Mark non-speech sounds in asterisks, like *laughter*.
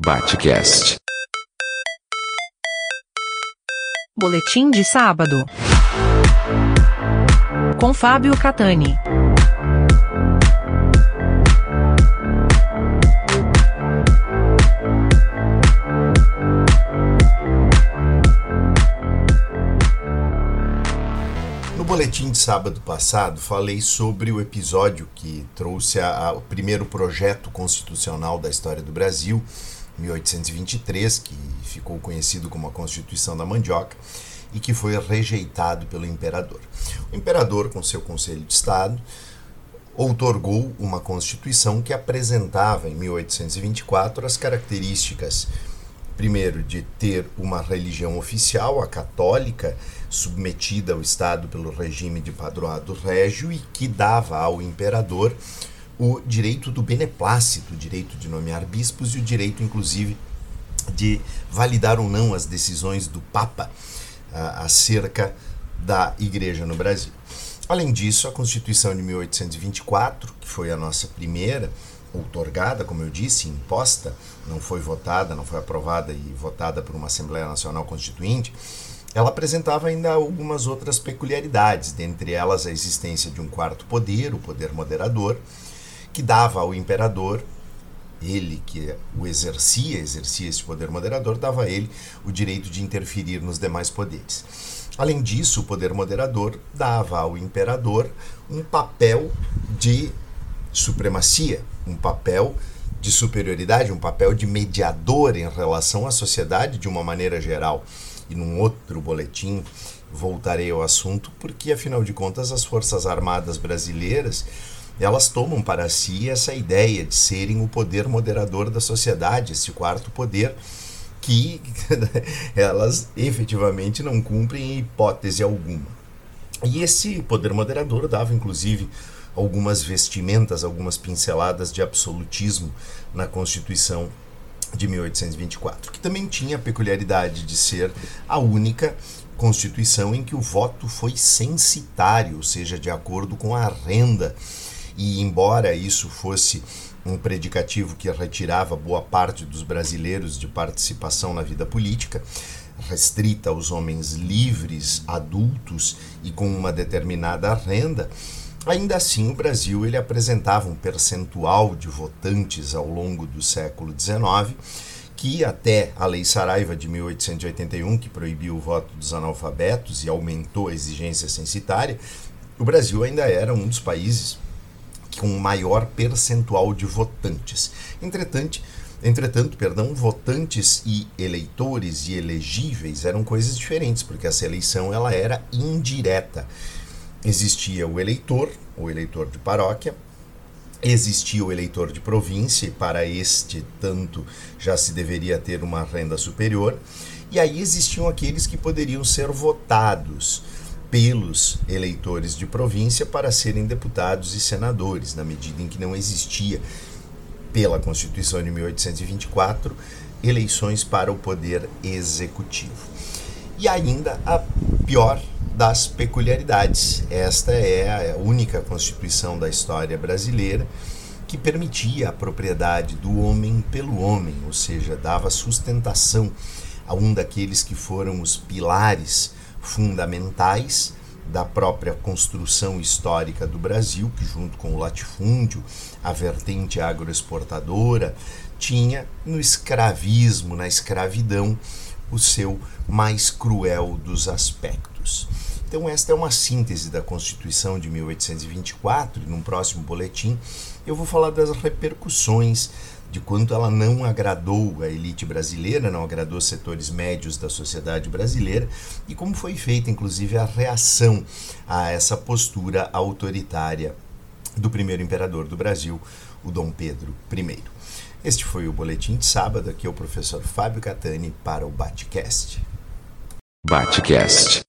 Batcast. Boletim de sábado. Com Fábio Catani. No boletim de sábado passado, falei sobre o episódio que trouxe a- a- o primeiro projeto constitucional da história do Brasil, 1823, que ficou conhecido como a Constituição da Mandioca e que foi rejeitado pelo imperador. O imperador, com seu Conselho de Estado, outorgou uma Constituição que apresentava, em 1824, as características primeiro, de ter uma religião oficial, a católica, submetida ao Estado pelo regime de padroado régio e que dava ao imperador o direito do beneplácito, o direito de nomear bispos e o direito, inclusive, de validar ou não as decisões do Papa ah, acerca da Igreja no Brasil. Além disso, a Constituição de 1824, que foi a nossa primeira, outorgada, como eu disse, imposta, não foi votada, não foi aprovada e votada por uma Assembleia Nacional Constituinte, ela apresentava ainda algumas outras peculiaridades, dentre elas a existência de um quarto poder, o poder moderador, que dava ao imperador, ele que o exercia, exercia esse poder moderador, dava a ele o direito de interferir nos demais poderes. Além disso, o poder moderador dava ao imperador um papel de supremacia, um papel de superioridade, um papel de mediador em relação à sociedade de uma maneira geral. E num outro boletim voltarei ao assunto, porque afinal de contas as Forças Armadas brasileiras elas tomam para si essa ideia de serem o poder moderador da sociedade, esse quarto poder que *laughs* elas efetivamente não cumprem em hipótese alguma. E esse poder moderador dava inclusive algumas vestimentas, algumas pinceladas de absolutismo na Constituição de 1824, que também tinha a peculiaridade de ser a única Constituição em que o voto foi censitário, ou seja, de acordo com a renda. E embora isso fosse um predicativo que retirava boa parte dos brasileiros de participação na vida política, restrita aos homens livres, adultos e com uma determinada renda, ainda assim o Brasil ele apresentava um percentual de votantes ao longo do século XIX que até a Lei Saraiva de 1881, que proibiu o voto dos analfabetos e aumentou a exigência censitária, o Brasil ainda era um dos países com maior percentual de votantes. Entretanto, entretanto, perdão, votantes e eleitores e elegíveis eram coisas diferentes, porque essa eleição ela era indireta. Existia o eleitor, o eleitor de paróquia, existia o eleitor de província, e para este tanto já se deveria ter uma renda superior, e aí existiam aqueles que poderiam ser votados pelos eleitores de província para serem deputados e senadores, na medida em que não existia, pela Constituição de 1824, eleições para o poder executivo. E ainda a pior das peculiaridades. Esta é a única Constituição da história brasileira que permitia a propriedade do homem pelo homem, ou seja, dava sustentação a um daqueles que foram os pilares fundamentais da própria construção histórica do Brasil, que junto com o latifúndio, a vertente agroexportadora, tinha no escravismo, na escravidão, o seu mais cruel dos aspectos. Então, esta é uma síntese da Constituição de 1824, e num próximo boletim eu vou falar das repercussões de quanto ela não agradou a elite brasileira, não agradou setores médios da sociedade brasileira e como foi feita, inclusive, a reação a essa postura autoritária do primeiro imperador do Brasil, o Dom Pedro I. Este foi o boletim de sábado. Aqui é o professor Fábio Catani para o Batcast. Batcast.